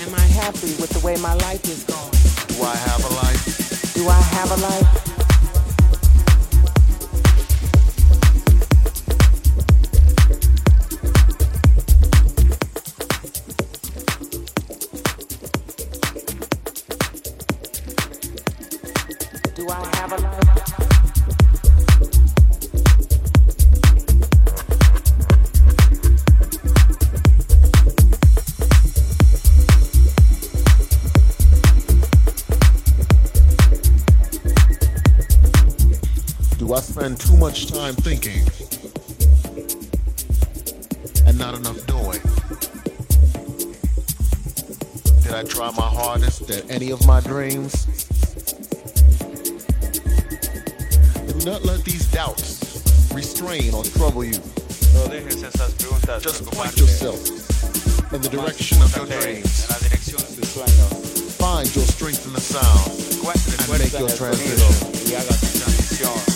Am I happy with the way my life is going? Do I have a life? Do I have a life? Much time thinking and not enough doing? Did I try my hardest at any of my dreams? Do not let these doubts restrain or trouble you. Just point yourself in the direction of your dreams. Find your strength in the sound and make your transition.